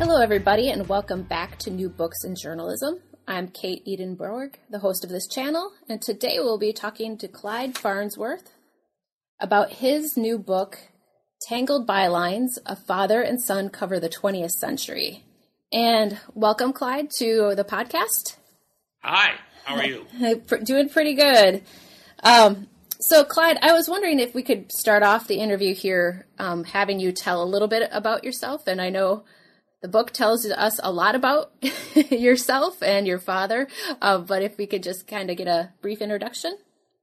Hello, everybody, and welcome back to New Books in Journalism. I'm Kate Edenborg, the host of this channel, and today we'll be talking to Clyde Farnsworth about his new book, Tangled Bylines A Father and Son Cover the 20th Century. And welcome, Clyde, to the podcast. Hi, how are you? Doing pretty good. Um, so, Clyde, I was wondering if we could start off the interview here um, having you tell a little bit about yourself. And I know the book tells us a lot about yourself and your father, uh, but if we could just kind of get a brief introduction.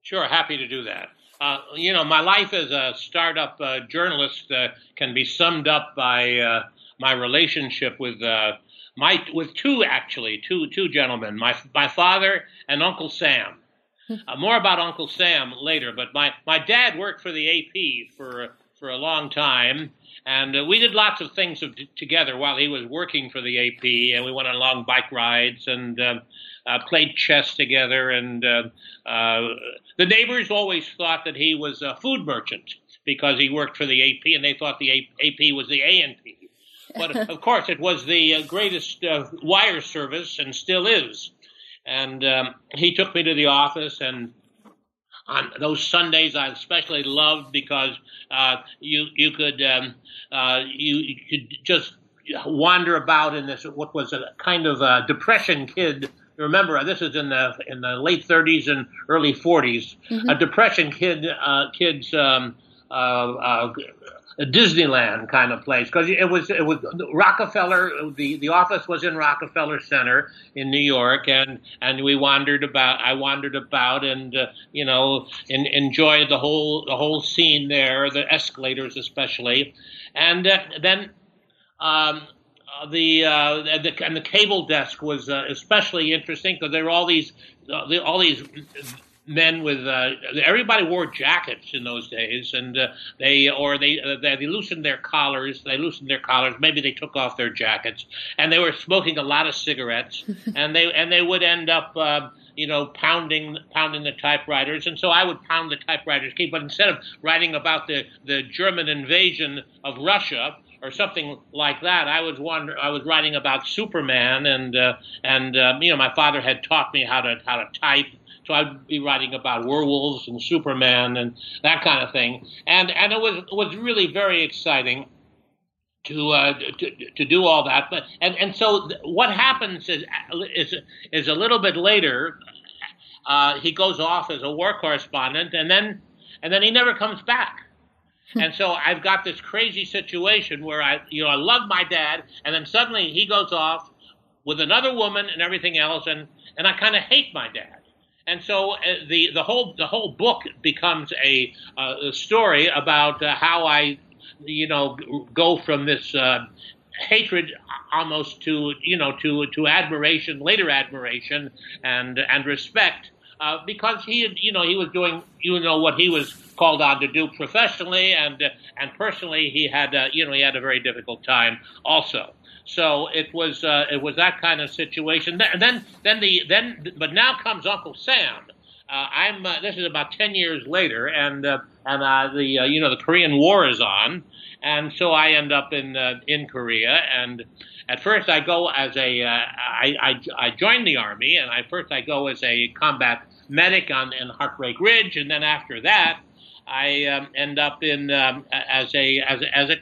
Sure, happy to do that. Uh, you know, my life as a startup uh, journalist uh, can be summed up by uh, my relationship with uh, my with two actually two two gentlemen, my my father and Uncle Sam. more about Uncle Sam later, but my my dad worked for the AP for for a long time, and uh, we did lots of things of, together while he was working for the AP, and we went on long bike rides and uh, uh, played chess together. And uh, uh, the neighbors always thought that he was a food merchant because he worked for the AP, and they thought the AP was the A&P. But of course, it was the uh, greatest wire service and still is. And um, he took me to the office and on those Sundays I especially loved because uh, you you could um, uh, you, you could just wander about in this what was a kind of a depression kid remember this is in the in the late 30s and early 40s mm-hmm. a depression kid uh, kids um, uh, uh, a Disneyland kind of place because it was it was Rockefeller. The the office was in Rockefeller Center in New York, and and we wandered about. I wandered about and uh, you know in, enjoyed the whole the whole scene there, the escalators especially, and uh, then. Um, uh, the, uh, the and the cable desk was uh, especially interesting because there were all these uh, all these men with uh, everybody wore jackets in those days, and uh, they or they, uh, they loosened their collars. They loosened their collars. Maybe they took off their jackets, and they were smoking a lot of cigarettes, and they and they would end up. Uh, you know, pounding pounding the typewriters, and so I would pound the typewriters key. But instead of writing about the, the German invasion of Russia, or something like that. I was wonder, I was writing about Superman, and uh, and uh, you know my father had taught me how to how to type, so I'd be writing about werewolves and Superman and that kind of thing. And and it was was really very exciting to uh, to to do all that. But and and so what happens is is is a little bit later. Uh, he goes off as a war correspondent, and then and then he never comes back. Hmm. and so I've got this crazy situation where I, you know, I love my dad, and then suddenly he goes off with another woman and everything else, and and I kind of hate my dad. And so uh, the the whole the whole book becomes a, uh, a story about uh, how I, you know, go from this uh, hatred almost to you know to to admiration, later admiration and and respect. Uh, because he, you know, he was doing, you know, what he was called on to do professionally and uh, and personally. He had, you know, he had a very difficult time also. So it was uh, it was that kind of situation. And then then the then but now comes Uncle Sam. Uh, I'm uh, this is about ten years later, and uh, and uh, the uh, you know the Korean War is on, and so I end up in in Korea. And at first I go as a I, I I joined the army, and I first I go as a combat medic on in Heartbreak Ridge, and then after that I um, end up in um, as a as a, as a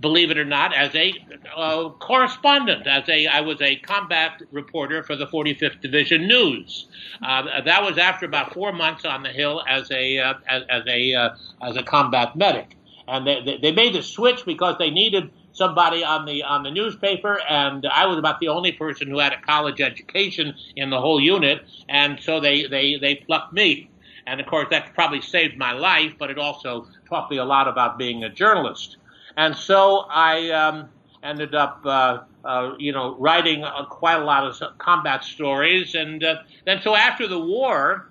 believe it or not, as a uh, correspondent. As a, I was a combat reporter for the 45th Division News. Uh, that was after about four months on the Hill as a uh, as, as, a uh, as a combat medic, and they, they made the switch because they needed somebody on the on the newspaper, and I was about the only person who had a college education in the whole unit, and so they they they plucked me. And of course, that probably saved my life, but it also taught me a lot about being a journalist. And so I, um, ended up, uh, uh, you know, writing uh, quite a lot of combat stories, and uh, then so after the war,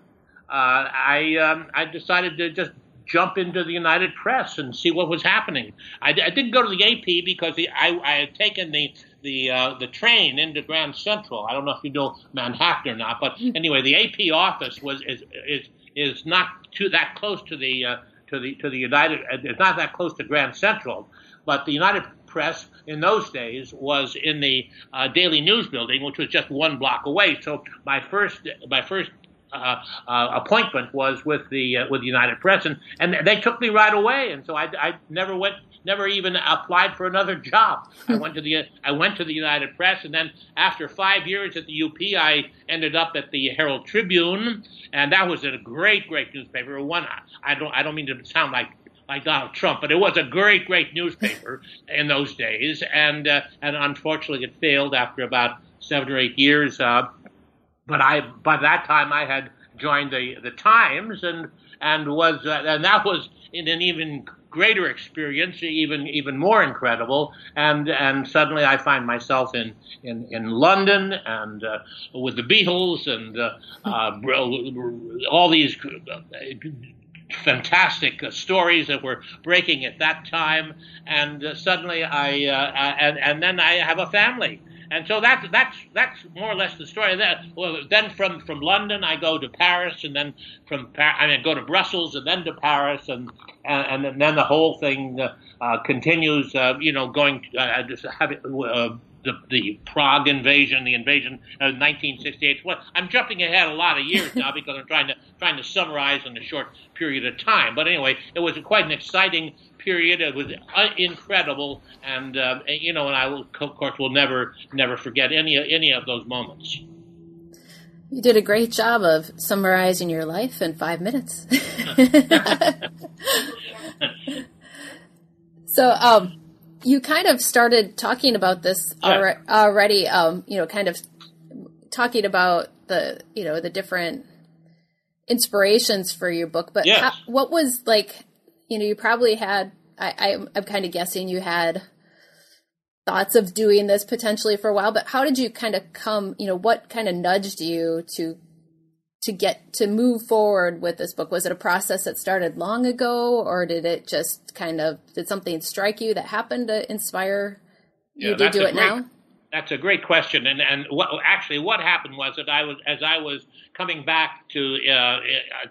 uh, I um, I decided to just jump into the United Press and see what was happening. I, I didn't go to the AP because the, I, I had taken the the uh, the train into Grand Central. I don't know if you know Manhattan or not, but anyway, the AP office was is is is not too that close to the uh, to the to the United. It's not that close to Grand Central, but the United Press in those days was in the uh, Daily News building, which was just one block away. So my first my first uh, uh, appointment was with the uh, with the United Press, and, and they took me right away, and so I, I never went, never even applied for another job. I went to the I went to the United Press, and then after five years at the UP, I ended up at the Herald Tribune, and that was a great, great newspaper. One, I don't I don't mean to sound like like Donald Trump, but it was a great, great newspaper in those days, and uh, and unfortunately it failed after about seven or eight years. Uh, but I by that time I had joined the the Times and and was uh, and that was in an even greater experience, even even more incredible. And and suddenly I find myself in in, in London and uh, with the Beatles and uh, uh, all these fantastic uh, stories that were breaking at that time. And uh, suddenly I uh, and and then I have a family and so that's that's that's more or less the story. That well, then from from London I go to Paris, and then from Par- I mean go to Brussels, and then to Paris, and and, and then the whole thing uh, uh, continues. Uh, you know, going uh. Uh, the, the Prague invasion, the invasion of 1968. Well, I'm jumping ahead a lot of years now because I'm trying to trying to summarize in a short period of time. But anyway, it was quite an exciting period. It was uh, incredible, and uh, you know, and I will, of course will never never forget any any of those moments. You did a great job of summarizing your life in five minutes. so, um, you kind of started talking about this yeah. already. Um, you know, kind of talking about the you know the different inspirations for your book. But yes. how, what was like you know, you probably had, I, I, I'm kind of guessing you had thoughts of doing this potentially for a while, but how did you kind of come, you know, what kind of nudged you to to get to move forward with this book? Was it a process that started long ago or did it just kind of did something strike you that happened to inspire you yeah, to do it great, now? That's a great question. And and what, actually what happened was that I was as I was coming back to uh,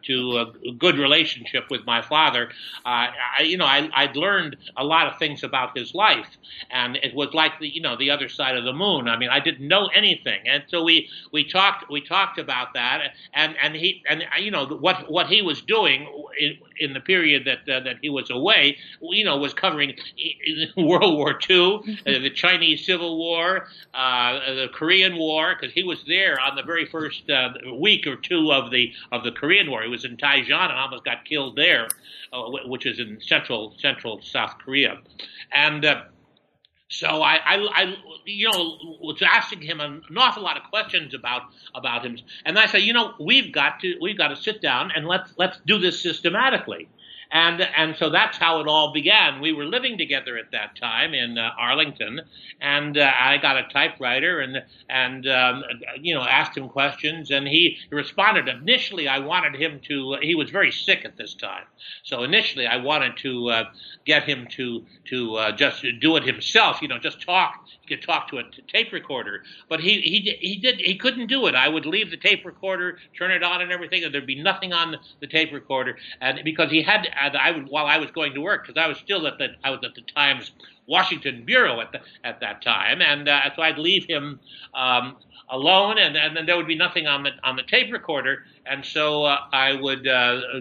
to a good relationship with my father, uh, I, you know, I, I'd learned a lot of things about his life, and it was like the you know the other side of the moon. I mean, I didn't know anything, and so we we talked we talked about that, and and he and you know what what he was doing in, in the period that uh, that he was away, you know, was covering World War II, uh, the Chinese Civil War, uh, the Korean War, because he was there on the very first uh, week week or two of the of the Korean War. He was in Daejeon and almost got killed there, uh, which is in central central South Korea, and. Uh, so I, I, I, you know, was asking him an awful lot of questions about about him, and I said, you know, we've got to we've got to sit down and let's let's do this systematically. And and so that's how it all began. We were living together at that time in uh, Arlington, and uh, I got a typewriter and and um, you know asked him questions, and he responded. Initially, I wanted him to. He was very sick at this time, so initially I wanted to uh, get him to to uh, just do it himself. You know, just talk. He could talk to a tape recorder, but he he he did he couldn't do it. I would leave the tape recorder, turn it on, and everything, and there'd be nothing on the tape recorder, and because he had I would while I was going to work because I was still at the I was at the Times Washington bureau at the at that time, and uh, so I'd leave him um, alone, and, and then there would be nothing on the on the tape recorder, and so uh, I would uh,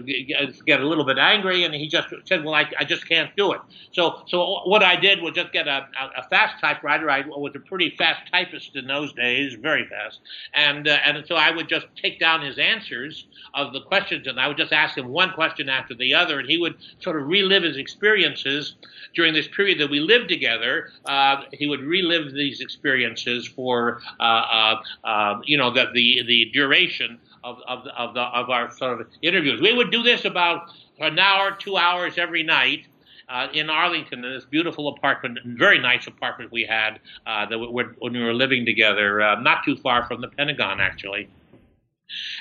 get a little bit angry, and he just said, "Well, I, I just can't do it." So so what I did was just get a, a fast typewriter. I was a pretty fast typist in those days, very fast, and uh, and so I would just take down his answers of the questions, and I would just ask him one question after the other, and he would sort of relive his experiences during this period that we lived together. Uh, he would relive these experiences for uh, uh, uh, you know the the, the duration of of of, the, of our sort of interviews. We would do this about an hour, two hours every night uh, in Arlington in this beautiful apartment, very nice apartment we had uh, that we, when we were living together, uh, not too far from the Pentagon, actually.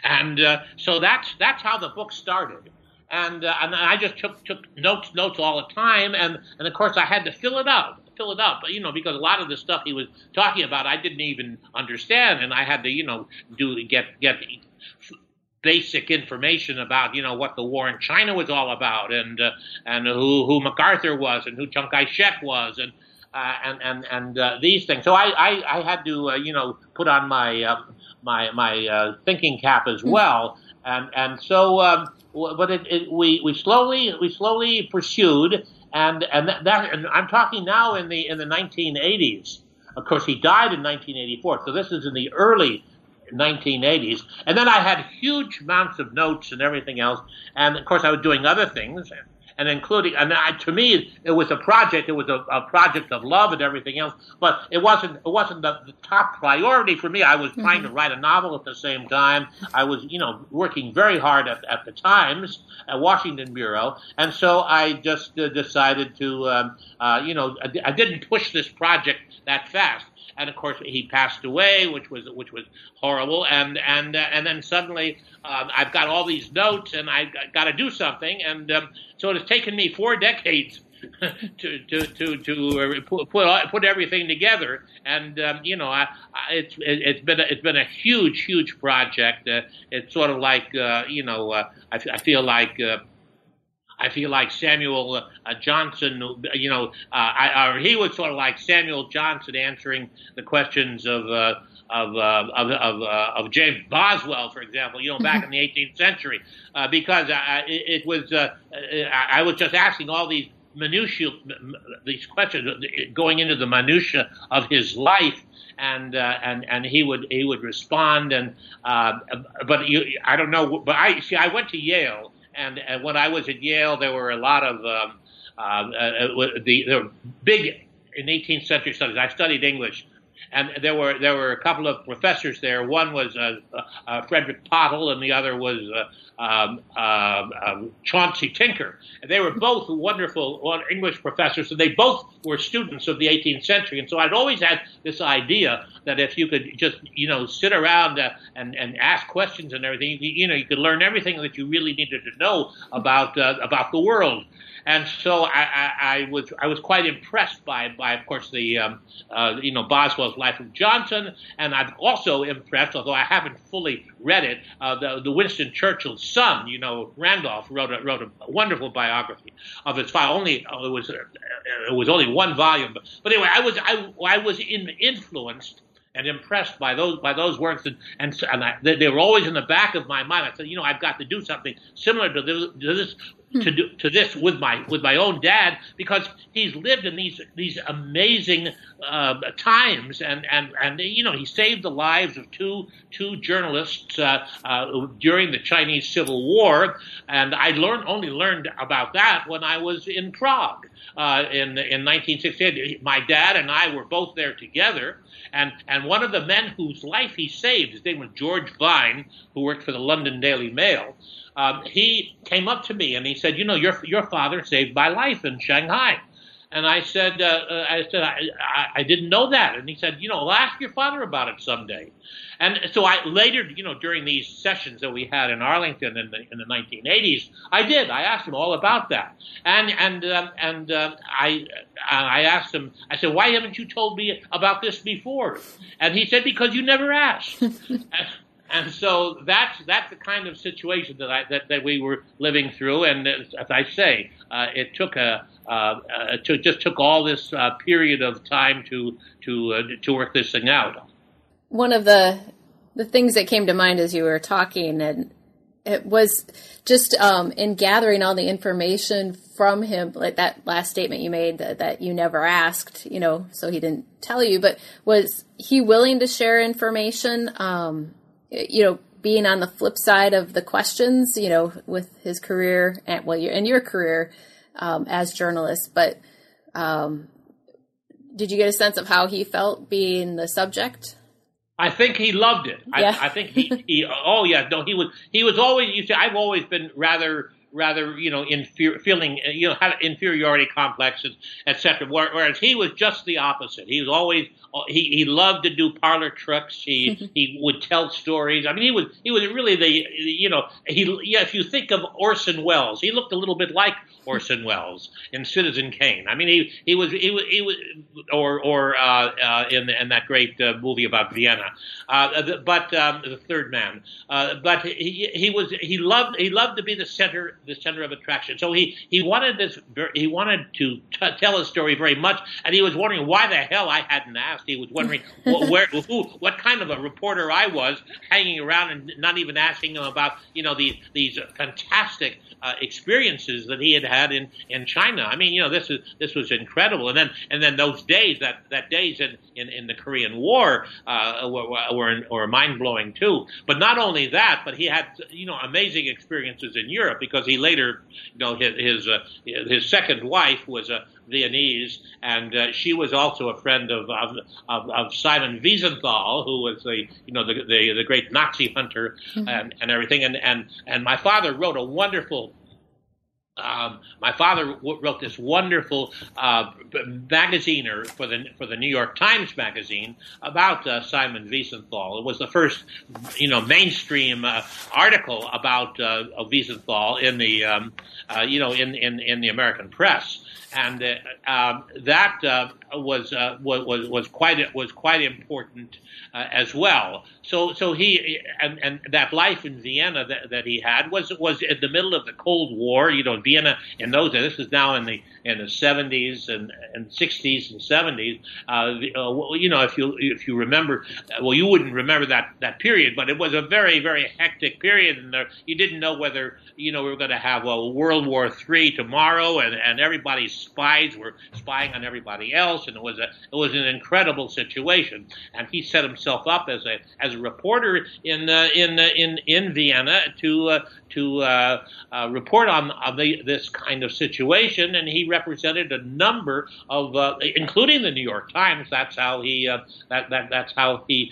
And uh, so that's that's how the book started. And, uh, and I just took took notes notes all the time, and and of course I had to fill it up fill it up, But you know, because a lot of the stuff he was talking about I didn't even understand, and I had to, you know, do get get basic information about you know what the war in China was all about and uh, and who who MacArthur was and who Chiang Kai-shek was and uh, and and and uh, these things. So I I, I had to uh, you know put on my uh, my my uh, thinking cap as hmm. well. And and so um, but it, it, we we slowly we slowly pursued and and that, that and I'm talking now in the in the 1980s. Of course, he died in 1984, so this is in the early 1980s. And then I had huge amounts of notes and everything else. And of course, I was doing other things, and including, and I, to me, it was a project. It was a, a, project of love and everything else. But it wasn't. It wasn't the, the top priority for me. I was mm-hmm. trying to write a novel at the same time. I was, you know, working very hard at, at the Times, at Washington bureau, and so I just uh, decided to, um, uh, you know, I, I didn't push this project that fast and of course he passed away, which was which was horrible. And and uh, and then suddenly um, I've got all these notes, and I got to do something. And um, so it has taken me four decades to to to to put put everything together. And um, you know, I, I, it's it's been a, it's been a huge huge project. Uh, it's sort of like uh, you know, uh, I, I feel like. Uh, I feel like Samuel uh, uh, Johnson, you know, uh, I, he was sort of like Samuel Johnson answering the questions of uh, of, uh, of, of, uh, of, James Boswell, for example, you know, back in the 18th century, because I, it, it was I was just asking all these minutiae, these questions going into the minutia of his life, and uh, and and he would he would respond and uh, but you, I don't know but I see I went to Yale and, and when I was at Yale, there were a lot of um, uh, uh, the, big in 18th century studies. I studied English, and there were there were a couple of professors there. One was uh, uh, Frederick Pottle, and the other was uh, um, um, um, Chauncey Tinker. And they were both wonderful English professors, and they both were students of the 18th century. And so I'd always had this idea that if you could just you know sit around uh, and and ask questions and everything, you, you, know you could learn everything that you really needed to know about uh, about the world. And so I, I, I, was I was quite impressed by by of course the um, uh, you know Boswell's Life of Johnson, and I'm also impressed, although I haven't fully read it, uh, the the Winston Churchill's son, you know Randolph wrote a, wrote a wonderful biography of his father. Only uh, it was uh, it was only one volume, but, but anyway, I was I I was in, influenced and impressed by those by those works, and and, and I, they, they, were always in the back of my mind. I said, you know, I've got to do something similar to this, to this to do to this with my with my own dad because he's lived in these these amazing uh, times and and and you know he saved the lives of two two journalists uh, uh, during the Chinese Civil War and I learned only learned about that when I was in Prague uh, in in 1968. My dad and I were both there together. And, and one of the men whose life he saved, his name was George Vine, who worked for the London Daily Mail um, he came up to me and he said, "You know, your your father saved my life in Shanghai." And I said, uh, uh, I said, I, I, I, didn't know that. And he said, you know, I'll ask your father about it someday. And so I later, you know, during these sessions that we had in Arlington in the in the 1980s, I did. I asked him all about that. And and um, and uh, I I asked him. I said, why haven't you told me about this before? And he said, because you never asked. And so that's that's the kind of situation that I that, that we were living through. And as, as I say, uh, it took a uh, uh, to, just took all this uh, period of time to to uh, to work this thing out. One of the the things that came to mind as you were talking and it was just um, in gathering all the information from him, like that last statement you made that, that you never asked, you know, so he didn't tell you, but was he willing to share information? Um, you know, being on the flip side of the questions, you know, with his career and well, your and your career um, as journalist. But um, did you get a sense of how he felt being the subject? I think he loved it. Yeah. I, I think he, he, oh yeah, no, he was, he was always, you see, I've always been rather rather, you know, inferior, feeling, you know, had inferiority complexes, etc. Whereas he was just the opposite. He was always he, he loved to do parlor tricks. He he would tell stories. I mean, he was he was really the you know he yeah. If you think of Orson Welles, he looked a little bit like Orson Welles in Citizen Kane. I mean, he he was he was, he was or or uh, uh, in in that great uh, movie about Vienna. Uh, but um, the Third Man. Uh, but he he was he loved he loved to be the center the center of attraction. So he he wanted this he wanted to t- tell a story very much, and he was wondering why the hell I hadn't asked. He was wondering where who what kind of a reporter I was, hanging around and not even asking him about you know these these fantastic uh, experiences that he had had in, in China. I mean, you know, this is this was incredible. And then and then those days that that days in, in, in the Korean War uh, were were, were mind blowing too. But not only that, but he had you know amazing experiences in Europe because he later you know his his, uh, his second wife was a Viennese, and uh, she was also a friend of, of, of, of, Simon Wiesenthal, who was the you know the the, the great Nazi hunter mm-hmm. and, and everything. And, and and my father wrote a wonderful um, my father wrote this wonderful uh, magazine for the for the New York Times magazine about uh, Simon Wiesenthal. It was the first, you know, mainstream uh, article about uh, Wiesenthal in the um, uh, you know in, in in the American press and uh, um, that was, was was quite was quite important as well. So so he and, and that life in Vienna that, that he had was was in the middle of the Cold War. You know, Vienna in those days. This is now in the in the 70s and, and 60s and 70s. Uh, uh, you know, if you if you remember, well, you wouldn't remember that that period, but it was a very very hectic period, and there, you didn't know whether you know we were going to have a World War III tomorrow, and and everybody's spies were spying on everybody else, and it was a it was an incredible situation. And he set himself up as a as a reporter in uh, in uh, in in Vienna to uh, to uh, uh, report on, on the, this kind of situation, and he represented a number of, uh, including the New York Times. That's how he that, that that's how he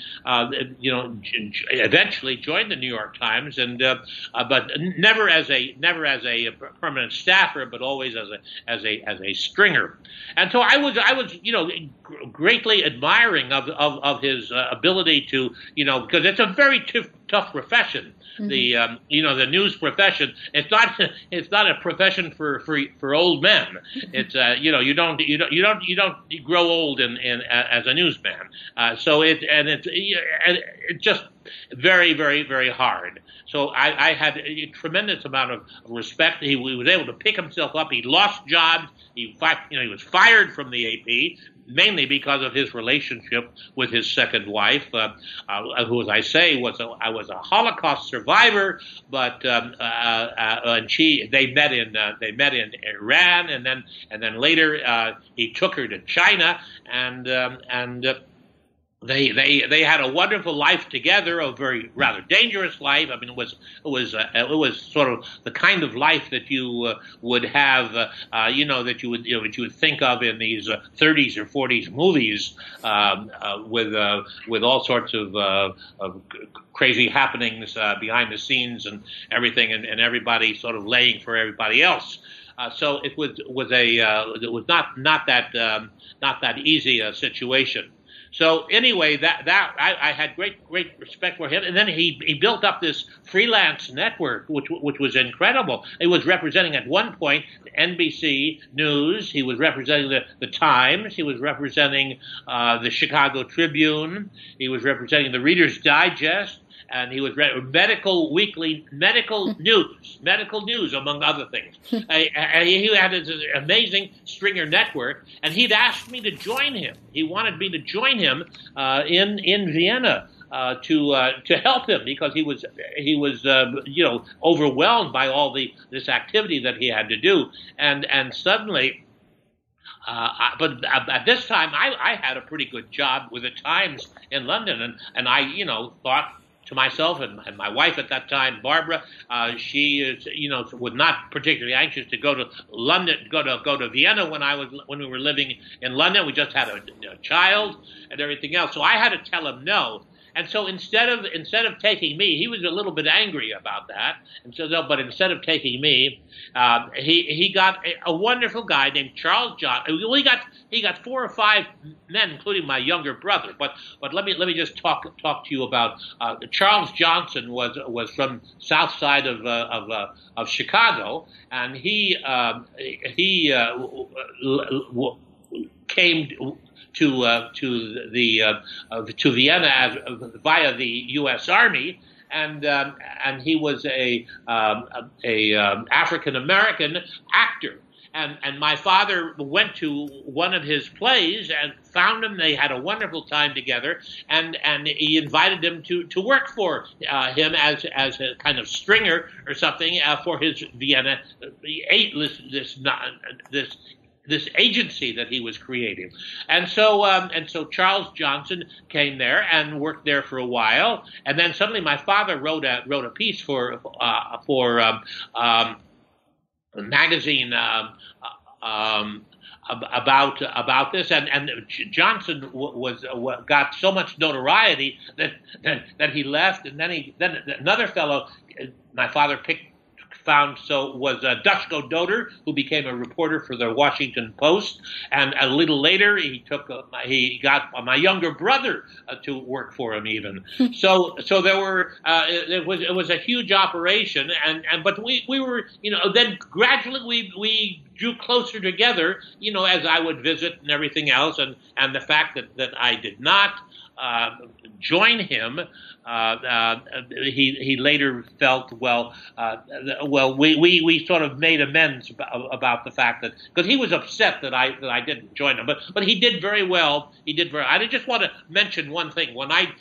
you know eventually joined the New York Times, and but never as a never as a permanent staffer, but always as a as a as a stringer. And so I was I was you know greatly admiring of of, of his ability to you know because it's a very tough tough profession Mm-hmm. The um, you know the news profession. It's not it's not a profession for for, for old men. Mm-hmm. It's uh, you know you don't you don't you don't you don't grow old in, in as a newsman. Uh, so it and it's it just very very very hard. So I, I had a tremendous amount of respect. He, he, was able to pick himself up. He lost jobs. He, you know, he was fired from the AP mainly because of his relationship with his second wife, uh, uh, who, as I say, was a, I was a Holocaust survivor, but um, uh, uh and she they met in uh, they met in Iran, and then and then later uh, he took her to China, and um, and they they they had a wonderful life together, a very rather dangerous life. I mean, it was it was uh, it was sort of the kind of life that you uh, would have, uh, uh you know, that you would you know, that you would think of in these 30s uh, or 40s movies um, uh, with with all sorts of, of crazy happenings behind the scenes and everything, and, and everybody sort of laying for everybody else. so it was was a it was not not that um, not that easy a situation. So anyway, that that I, I, had great great respect for him, and then he he built up this freelance network, which which was incredible. He was representing at one point NBC News. He was representing the the Times. He was representing uh, the Chicago Tribune. He was representing the Reader's Digest and he was read medical weekly medical news, medical news among other things. and he had this amazing stringer network, and he'd asked me to join him. He wanted me to join him uh, in in Vienna. Uh, to uh, to help him because he was he was uh, you know overwhelmed by all the this activity that he had to do and and suddenly uh, I, but at this time, I, I had a pretty good job with the Times in London, and, and I, you know, thought to myself and, and, my wife at that time, Barbara. Uh, she is, you know, was not particularly anxious to go to London, go to go to Vienna when I was when we were living in London. We just had a, a child and everything else, so I had to tell him no. And so instead of instead of taking me, he was a little bit angry about that. And so, but instead of taking me, uh, he he got a, a, wonderful guy named Charles John. Well, he got he got four or five men, including my younger brother. But but let me let me just talk talk to you about uh, Charles Johnson was was from south side of uh, of uh, of Chicago, and he um, he uh, came to uh, to the uh, uh, to Vienna as, via the U.S. Army, and um, and he was a um, a, a um, African American actor. And, and my father went to one of his plays and found him. They had a wonderful time together, and, and he invited him to, to work for uh, him as as a kind of stringer or something uh, for his Vienna eight this this this this agency that he was creating. And so, um, and so Charles Johnson came there and worked there for a while. And then suddenly my father wrote a, wrote a piece for, uh, for, um, um, a magazine, um, um, about about this, and and Johnson was got so much notoriety that, that that he left, and then he then another fellow, my father picked found so was uh, Dushko Doder, who became a reporter for the Washington Post, and a little later he took uh, he got my younger brother uh, to work for him even. so so there were uh, it was it was a huge operation, and and but we we were you know then gradually we we drew closer together, you know, as I would visit and everything else, and and the fact that that I did not uh, join him uh, uh, he he later felt well uh, well we, we, we sort of made amends about the fact that because he was upset that I that I didn't join him but but he did very well. He did very I just want to mention one thing. When I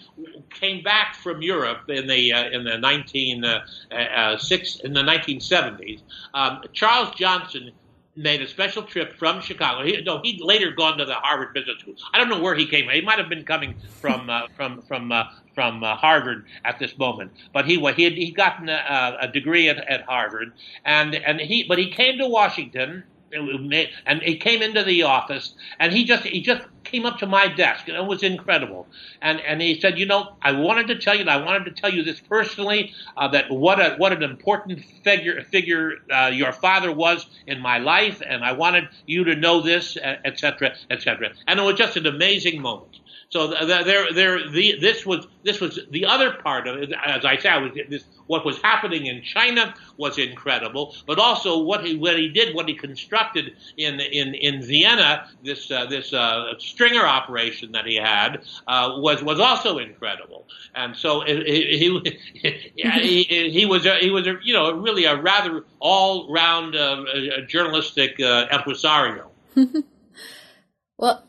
came back from Europe in the uh, in the 19 uh, six in the 1970s um, Charles Johnson made a special trip from Chicago. He, no, he'd later gone to the Harvard Business School. I don't know where he came. From. He might have been coming from uh, from from uh, from uh, Harvard at this moment, but he he had he gotten a, a degree at, at Harvard, and and he but he came to Washington and he came into the office and he just he just came up to my desk and it was incredible. And and he said you know I wanted to tell you I wanted to tell you this personally uh, that what a what an important figure figure uh, your father was in my life and I wanted you to know this etc etc and it was just an amazing moment so there, there, the, this was this was the other part of it. As I said, was this, what was happening in China was incredible, but also what he what he did, what he constructed in in in Vienna, this uh, this uh, stringer operation that he had uh, was was also incredible. And so he he, he, was a, he was a, you know really a rather all round uh, journalistic uh, impresario. well,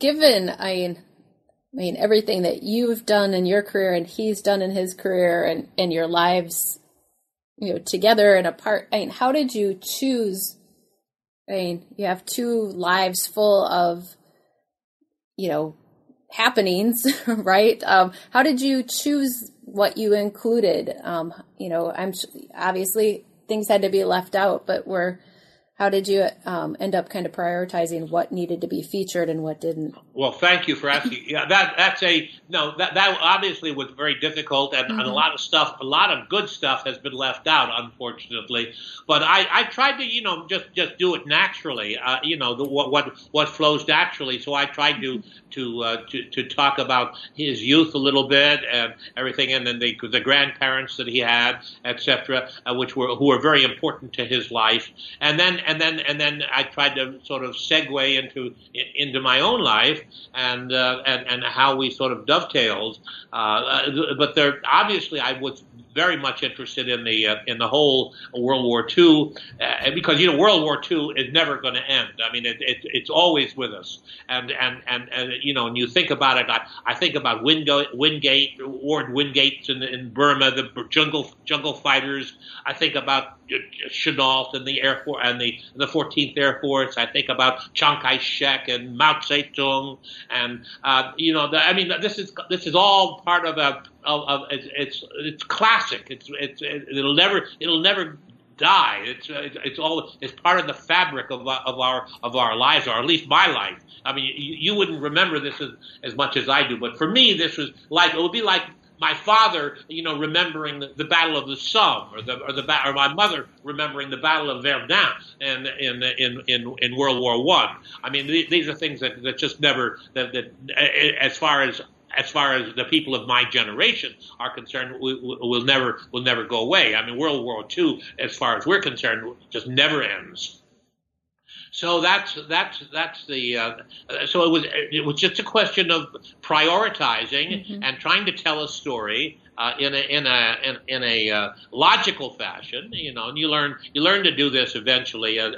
given I mean I mean, everything that you've done in your career and he's done in his career and, and your lives, you know, together and apart. I mean, how did you choose? I mean, you have two lives full of, you know, happenings, right? Um, how did you choose what you included? Um, you know, I'm obviously things had to be left out, but were how did you um, end up kind of prioritizing what needed to be featured and what didn't? Well, thank you for asking. yeah, that that's a no. That that obviously was very difficult, and, mm-hmm. and, a lot of stuff, a lot of good stuff has been left out, unfortunately. But I, I tried to, you know, just just do it naturally. Uh, you know, the, what what what flows naturally. So I tried to to uh, to to talk about his youth a little bit and everything, and then the the grandparents that he had, etc., uh, which were who were very important to his life, and then and then and then I tried to sort of segue into into my own life and uh, and and how we sort of dovetailed. Uh, but there obviously I was very much interested in the uh, in the whole World War II uh, because you know World War II is never going to end. I mean, it, it, it's always with us. And and and, and you know, when you think about it, I, I think about Wingate, Wingate, Orde Wingate in, in Burma, the jungle jungle fighters. I think about Chennault and the Air Force and the the 14th Air Force. I think about Chiang Kai-shek and Mao Zedong, and uh, you know, the, I mean, this is this is all part of a of, of it's, it's it's classic. It's it's it'll never it'll never die. It's uh, it's all it's part of the fabric of of our of our lives, or at least my life. I mean, you, you wouldn't remember this as, as much as I do, but for me, this was like it would be like my father, you know, remembering the, the Battle of the Somme, or the or the or my mother remembering the Battle of Verdun in in in in, in World War One. I. I mean, these are things that, that just never that, that as far as as far as the people of my generation are concerned, we will never will never go away. I mean, World War II, as far as we're concerned, just never ends. So that's that's that's the uh, so it was it was just a question of prioritizing mm-hmm. and trying to tell a story uh, in a in a in, in a uh, logical fashion, you know, and you learn you learn to do this eventually as,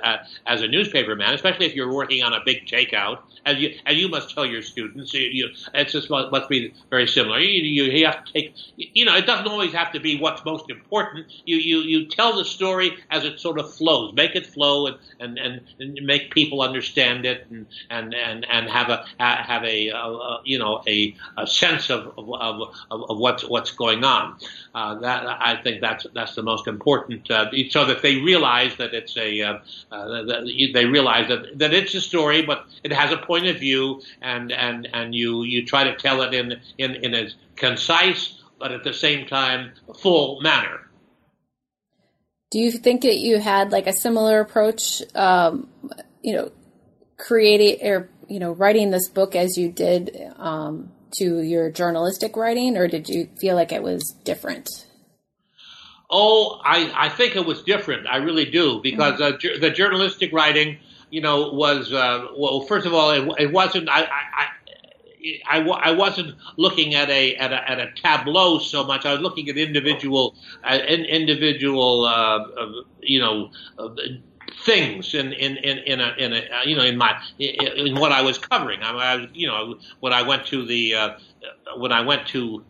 as a newspaper man, especially if you're working on a big takeout, as you as you must tell your students. You, you it's just must be very similar. You, you, you have to take, you know, it doesn't always have to be what's most important. You you you tell the story as it sort of flows, make it flow, and and, and, and make people understand it, and and and, and have a have a, a you know a, a sense of of, of of what's what's going on. Uh, that I think that's that's the most important, uh, so that they realize that it's a uh, uh that they realize that, that it's a story, but it has a point of view, and and and you you try to tell it in in in a concise but at the same time full manner. Do you think that you had like a similar approach, um, you know, creating or you know writing this book as you did um, to your journalistic writing, or did you feel like it was different? Oh, I, I think it was different. I really do because mm-hmm. uh, ju- the journalistic writing, you know, was uh, well. First of all, it, it wasn't. I, I, I, I wasn't looking at a, at a at a tableau so much. I was looking at individual uh, in, individual uh, you know things in in in, in a in a uh, you know in my in what I was covering. I, I was you know when I went to the uh, when I went to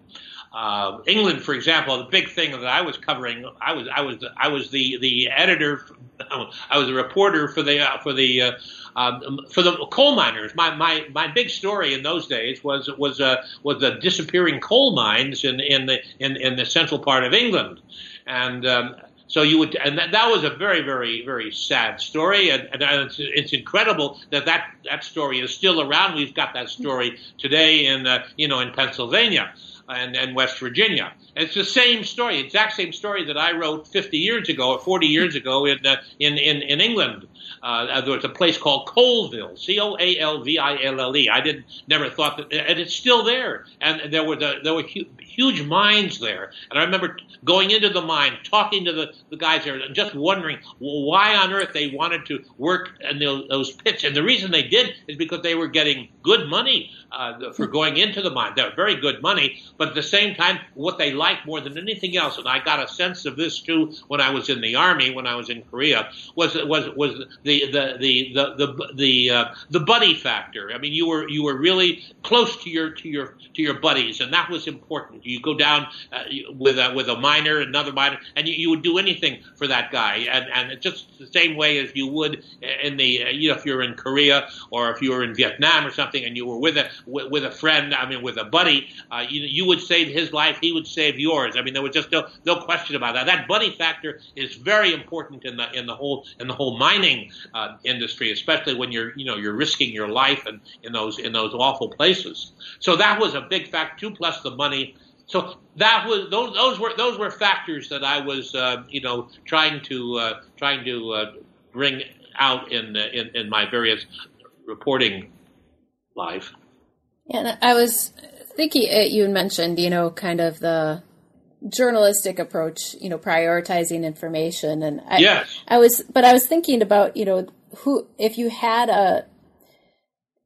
uh, England, for example, the big thing that I was covering, I was I was I was the the editor, I was a reporter for the uh, for the uh, um, for the coal miners. My, my my big story in those days was was uh, was the disappearing coal mines in in the in, in the central part of England, and um, so you would, and that, that was a very, very, very sad story, and, and it's, it's, incredible that, that that story is still around. We've got that story today in, uh, you know, in Pennsylvania and, and West Virginia. It's the same story, exact same story that I wrote 50 years ago or 40 years ago in uh, in, in in England. Uh, there was a place called Coalville, C-O-A-L-V-I-L-L-E. I didn't never thought that, and it's still there. And there were the, there were hu- huge mines there. And I remember going into the mine, talking to the, the guys there, and just wondering why on earth they wanted to work in those, those pits. And the reason they did is because they were getting good money uh, for going into the mine. They were very good money, but at the same time, what they liked more than anything else, and I got a sense of this too when I was in the army, when I was in Korea, was was was the the the the the the, uh, the buddy factor. I mean, you were you were really close to your to your to your buddies, and that was important. You go down uh, with a with a miner, another miner, and you, you would do anything for that guy, and and just the same way as you would in the uh, you know if you're in Korea or if you were in Vietnam or something, and you were with a with, with a friend, I mean with a buddy, uh, you you would save his life, he would save yours. I mean there was just no no question about that. That buddy factor is very important in the in the whole in the whole mining uh, industry, especially when you're you know you're risking your life and in those in those awful places. So that was a big factor. Two plus the money. So that was those those were those were factors that I was uh, you know trying to uh, trying to uh, bring out in, in in my various reporting life. And I was thinking uh, you mentioned you know kind of the journalistic approach, you know, prioritizing information, and I, yes, I was, but I was thinking about you know who if you had a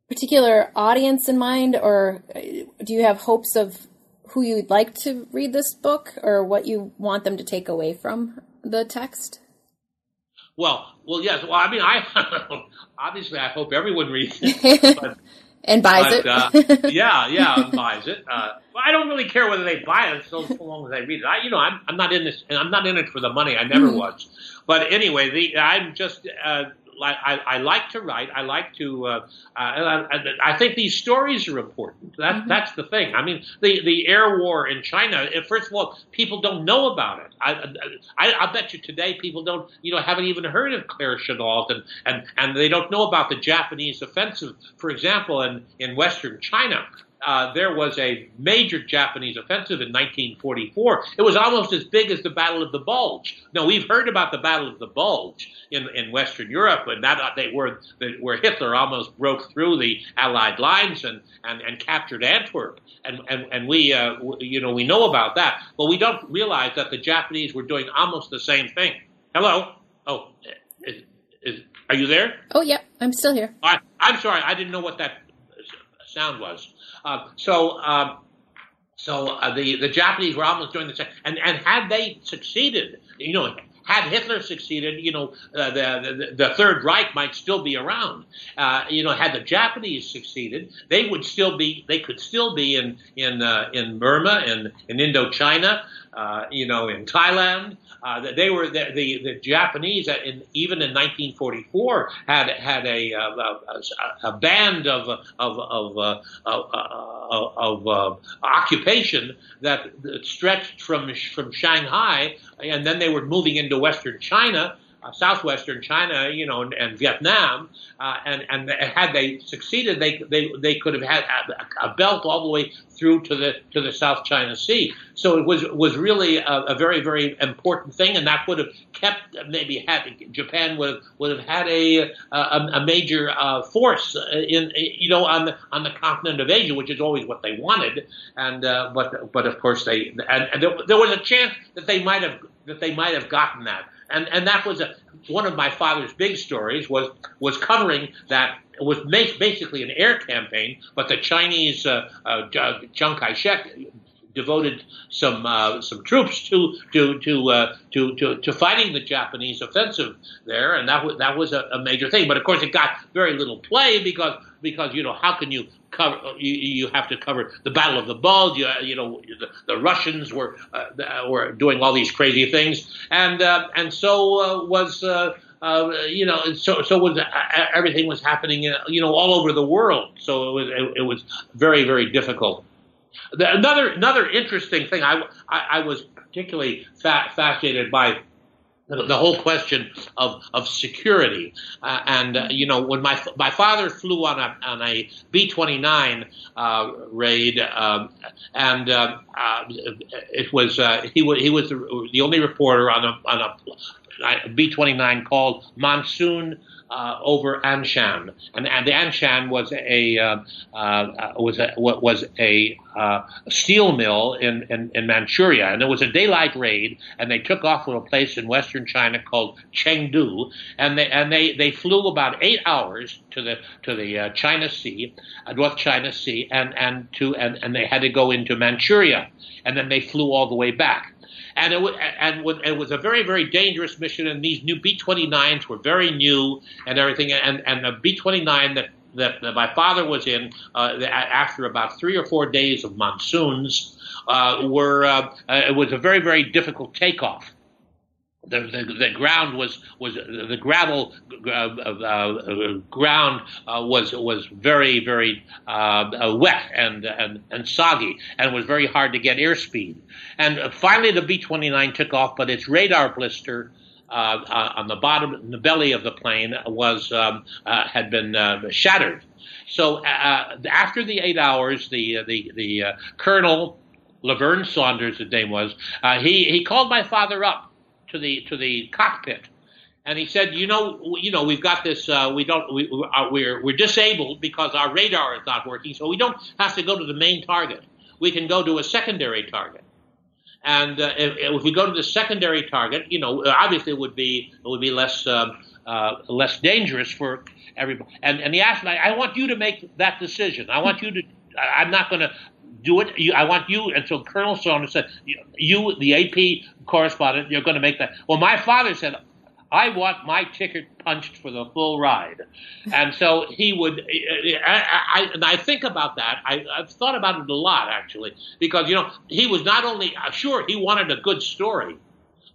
particular audience in mind, or uh, do you have hopes of who you'd like to read this book, or what you want them to take away from the text? Well, well, yes. Well, I mean, I obviously I hope everyone reads it, but, and buys but, it. uh, yeah, yeah, and buys it. Uh, well, I don't really care whether they buy it so long as they read it. I, you know, I'm, I'm not in this, and I'm not in it for the money. I never mm-hmm. was. But anyway, the, I'm just uh, I, I like to write. I like to. Uh, uh, I, I think these stories are important. That, mm-hmm. That's the thing. I mean, the the air war in China. First of all, people don't know about it. I, I, I bet you today people don't, you know, haven't even heard of Claire Chennault, and and and they don't know about the Japanese offensive, for example, in in Western China uh, there was a major Japanese offensive in 1944. It was almost as big as the Battle of the Bulge. Now we've heard about the Battle of the Bulge in, in Western Europe, and that they were where Hitler almost broke through the Allied lines and, and, and captured Antwerp. And and, and we uh, you know we know about that, but we don't realize that the Japanese were doing almost the same thing. Hello. Oh, is, is, are you there? Oh, yeah, I'm still here. I, I'm sorry, I didn't know what that sound was. Uh, so um, so uh, the the Japanese were almost doing the same, and and had they succeeded, you know, had Hitler succeeded, you know, uh, the, the, the Third Reich might still be around. Uh, you know, had the Japanese succeeded, they would still be, they could still be in in uh, in Burma and in, in Indochina, uh, you know, in Thailand. Uh, they were the, the, the Japanese, in, even in 1944, had had a, a, a band of of of, uh, of, of occupation that stretched from from Shanghai, and then they were moving into Western China uh, southwestern China, you know, and, and Vietnam, uh, and and had they succeeded, they they they could have had a, a, belt all the way through to the to the South China Sea. So it was was really a, a very very important thing, and that would have kept maybe had Japan would have, would have had a a, a major uh, force in you know on the on the continent of Asia, which is always what they wanted, and uh, but but of course they and, and there, there was a chance that they might have that they might have gotten that and and that was a, one of my father's big stories was was covering that it was basically an air campaign, but the Chinese uh, uh, Chiang Kai-shek devoted some uh, some troops to to to, uh, to to to fighting the Japanese offensive there, and that was that was a, a, major thing. But of course, it got very little play because because you know how can you cover you, you have to cover the Battle of the Bulge. You, you know the, the Russians were uh, were doing all these crazy things, and uh, and so uh, was. Uh, you know, so so was everything was happening, you know, all over the world. So it was it, it was very very difficult. The, another another interesting thing I, I, I was particularly fa- fascinated by the, whole question of of security. Uh, and uh, you know, when my my father flew on a on a B twenty nine uh, raid, um, and uh, uh, it was uh, he was he was the, the only reporter on a on a B twenty nine called Monsoon uh, over Anshan, and, and the Anshan was a uh, uh, was a was a uh, steel mill in, in, in Manchuria, and it was a daylight raid, and they took off from a place in western China called Chengdu, and they and they, they flew about eight hours to the to the uh, China Sea, uh, North China Sea, and and to and, and they had to go into Manchuria, and then they flew all the way back and it, and it was a very very dangerous mission. And these new B-29s were very new and everything. And and the B-29 that that, that my father was in uh, after about three or four days of monsoons uh, were uh, uh it was a very very difficult takeoff the, the, the, ground was was the gravel uh, uh, ground uh, was was very very uh, wet and, and and soggy and was very hard to get airspeed. And finally, the B twenty nine took off, but its radar blister. Uh, uh, on the bottom, the belly of the plane was um, had been shattered. So after the eight hours, the the the colonel Laverne Saunders, the name was, he he called my father up to the to the cockpit, and he said, "You know, you know, we've got this. Uh, we don't. We, are, we're we're disabled because our radar is not working, so we don't have to go to the main target. We can go to a secondary target." And uh, if, if, we go to the secondary target, you know, obviously it would be it would be less uh, uh, less dangerous for everybody. And and he asked me, I want you to make that decision. I want you to. I'm not going to do it. You, I want you. And so Colonel Saunders said, you, the AP correspondent, you're going to make that. Well, my father said, I want my ticket punched for the full ride. And so he would, eh, eh, I, I, and I think about that. I, have thought about it a lot, actually, because, you know, he was not only, uh, sure, he wanted a good story,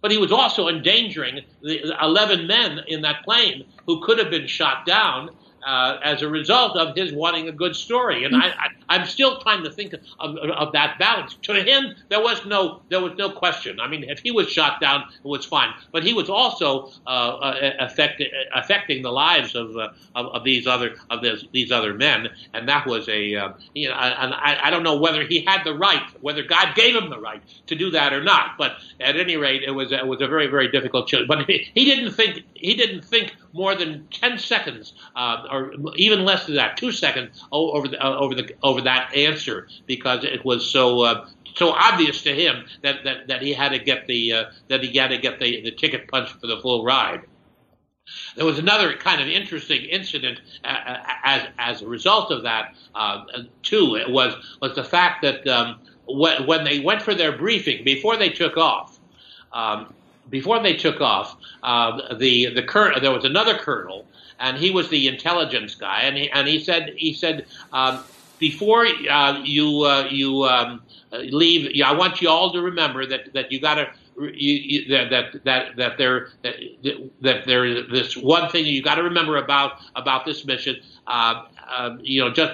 but he was also endangering the 11 men in that plane who could have been shot down uh, as a result of his wanting a good story. And I, I, am still trying to think of, of, of, that balance. To him, there was no there was no question. I mean, if he was shot down, it was fine. But he was also uh, uh affect, affecting the lives of, uh, of, of these other of these other men, and that was a uh, you know. And I, I don't know whether he had the right, whether God gave him the right to do that or not. But at any rate, it was it was a very very difficult choice. But he, he didn't think he didn't think more than 10 seconds, uh, or even less than that, two seconds over the, uh, over the over that answer because it was so uh, so obvious to him that, that, that he had to get the uh, that he had to get the, the ticket punched for the full ride. There was another kind of interesting incident uh, uh, as as a result of that too. It was was the fact that um, when, when they went for their briefing before they took off. Um, before they took off, uh, the the cur- there was another colonel, and he was the intelligence guy, and he and he said he said um, before uh, you uh, you um, leave, I want you all to remember that that you got to. You, that that that there that, that this one thing you got to remember about about this mission. Uh, uh, you know, just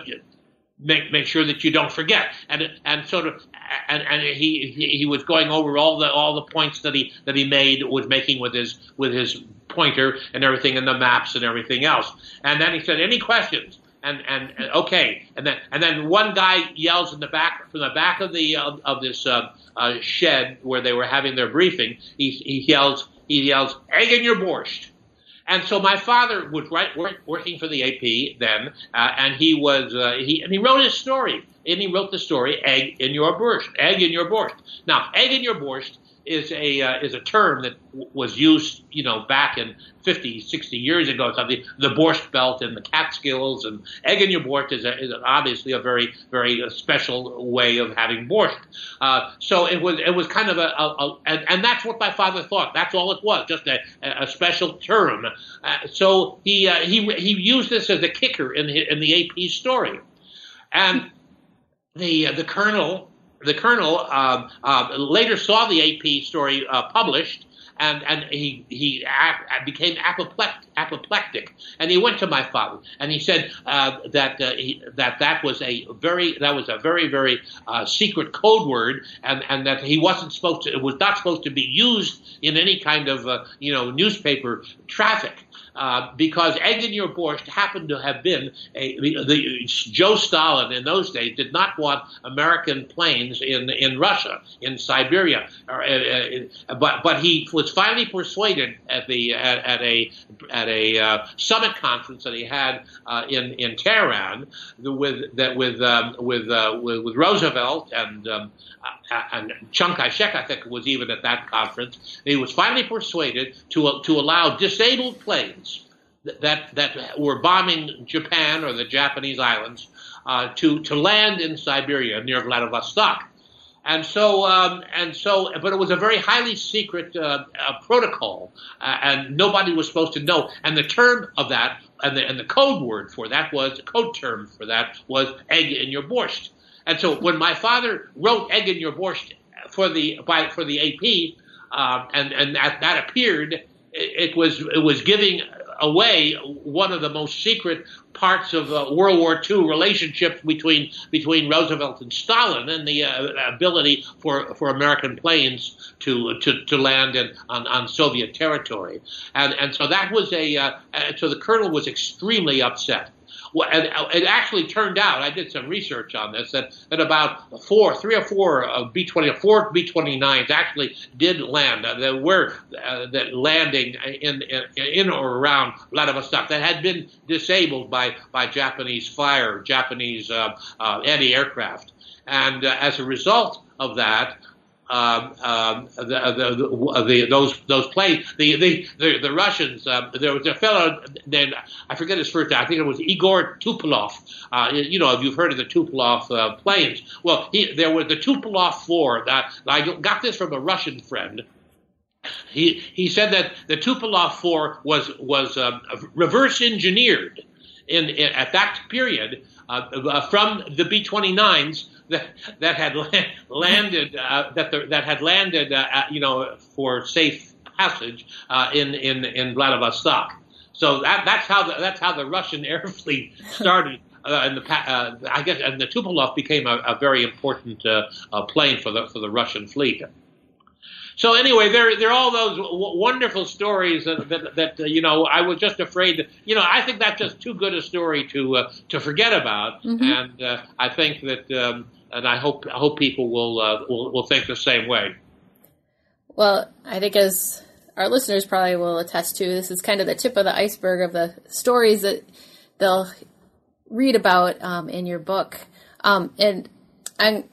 make make sure that you don't forget. And and sort of and, and he, he was going over all the all the points that he that he made was making with his with his pointer and everything and the maps and everything else. And then he said any questions? And, and, and okay. And then and then one guy yells in the back from the back of the of, of this uh, uh, shed where they were having their briefing. He, he yells he yells egg in your borscht and so my father was right, work, working for the AP then, uh, and he was uh, he and he wrote his story. And he wrote the story "Egg in Your Borscht." Egg in your borscht. Now, egg in your borscht is a uh, is a term that w- was used, you know, back in 50, 60 years ago. Something the Borscht Belt and the Catskills and egg in your borscht is, a, is obviously a very very uh, special way of having borscht. Uh, so it was it was kind of a, a, a, and, and that's what my father thought. That's all it was, just a, a special term. Uh, so he uh, he he used this as a kicker in the, in the AP story, and the uh, the colonel the colonel uh, uh, later saw the AP story uh, published, and and he he became apoplectic, apoplectic, and he went to my father, and he said uh, that uh, he, that that was a very that was a very very uh, secret code word, and and that he wasn't supposed to it was not supposed to be used in any kind of you know newspaper traffic. Uh, because egg in borscht happened to have been a, the, the, Joe Stalin in those days did not want American planes in in Russia in Siberia, or, uh, uh, but but he was finally persuaded at the at, at a at a uh, summit conference that he had uh, in in Tehran with that with um, with, with, with Roosevelt and um, and Chiang Kai-shek I think was even at that conference. He was finally persuaded to to allow disabled planes that that were bombing Japan or the Japanese islands uh, to to land in Siberia near Vladivostok. And so, um, and so, but it was a very highly secret uh, uh, protocol, uh, and nobody was supposed to know. And the term of that, and the, and the code word for that was, the code term for that was egg in your borscht. And so, when my father wrote egg in your borscht for the by, for the AP, uh, and and that, that appeared, it, was it was giving away one of the most secret parts of uh, World War II relationships between between Roosevelt and Stalin, and the uh, ability for, for American planes to to, to land in, on, on Soviet territory, and and so that was a uh, so the colonel was extremely upset and it actually turned out, I did some research on this, that, that about four, three or four uh, B-20, four B-29s actually did land. Uh, that were uh, that landing in, in, in or around Vladivostok that had been disabled by by Japanese fire, Japanese uh, uh anti-aircraft, and uh, as a result of that, um, um, the, the, the, those those planes. The the the, the Russians. Um, there was a fellow named I forget his first name. I think it was Igor Tupolev. Uh, you know, if you've heard of the Tupolev uh, planes. Well, he, there was the Tupolev four. That I got this from a Russian friend. He he said that the Tupolev four was was um, reverse engineered in, in at that period uh, from the B-29s that that had landed uh, that the, that had landed uh, you know for safe passage uh, in in in Vladivostok. So that, that's how the, that's how the Russian air fleet started. Uh, and the uh, I guess and the Tupolev became a, a very important plane for the for the Russian fleet. So anyway, there there are all those w- wonderful stories that, that, that uh, you know I was just afraid. That, you know, I think that's just too good a story to uh, to forget about, mm-hmm. and uh, I think that um, and I hope I hope people will, uh, will will think the same way. Well, I think as our listeners probably will attest to, this is kind of the tip of the iceberg of the stories that they'll read about um, in your book. Um, and I'm,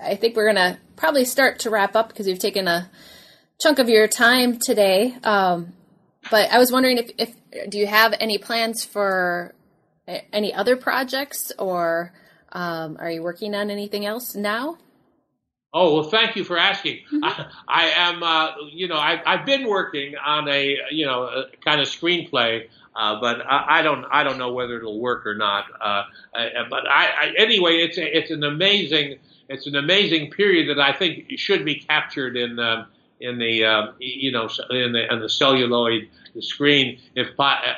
I think we're going to probably start to wrap up because you've taken a chunk of your time today. Um, but I was wondering if, if, do you have any plans for any other projects or um, are you working on anything else now? Oh well, thank you for asking. Mm-hmm. I, I, am, uh, you know, I, have been working on a, you know, a kind of screenplay, uh, but I, I, don't, I don't know whether it'll work or not. Uh, but I, anyway, it's a, it's an amazing it's an amazing period that I think should be captured in uh, in the uh, you know in the, in the celluloid screen if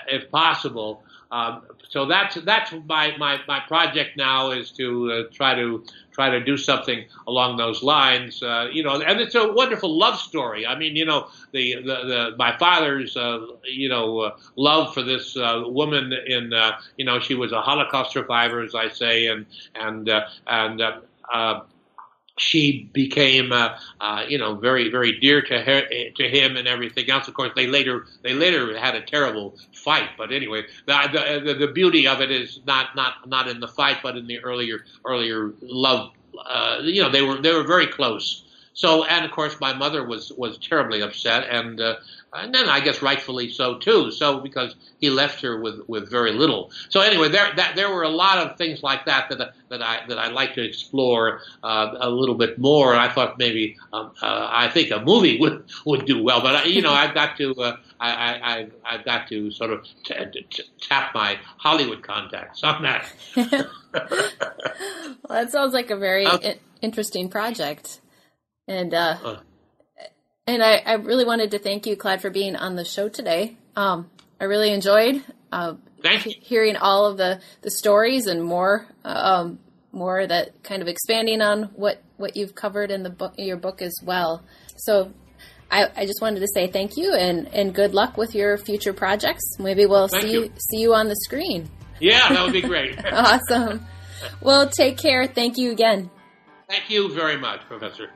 if possible. Um, so that's that's my, my, my project now is to uh, try to try to do something along those lines. Uh, you know, and it's a wonderful love story. I mean, you know, the the, the my father's uh, you know uh, love for this uh, woman in uh, you know she was a Holocaust survivor, as I say, and and and uh, she became, uh, uh, you know, very, very dear to her, to him, and everything else. Of course, they later, they later had a terrible fight. But anyway, the, the, the beauty of it is not, not, not in the fight, but in the earlier, earlier love. Uh, you know, they were, they were very close. So, and of course, my mother was was terribly upset, and uh, and then I guess rightfully so too. So because he left her with, with very little. So anyway, there that there were a lot of things like that that that I that I'd like to explore uh, a little bit more. And I thought maybe um, uh, I think a movie would would do well, but I, you know I've got to uh, I, I I've got to sort of t- t- tap my Hollywood contacts on that. well, that sounds like a very I- interesting project, and. Uh, uh and I, I, really wanted to thank you, Clyde, for being on the show today. Um, I really enjoyed uh, hearing all of the, the stories and more um, more that kind of expanding on what, what you've covered in the book your book as well. So I, I just wanted to say thank you and, and good luck with your future projects. Maybe we'll thank see you see you on the screen. Yeah, that would be great. awesome. Well, take care. Thank you again. Thank you very much, Professor.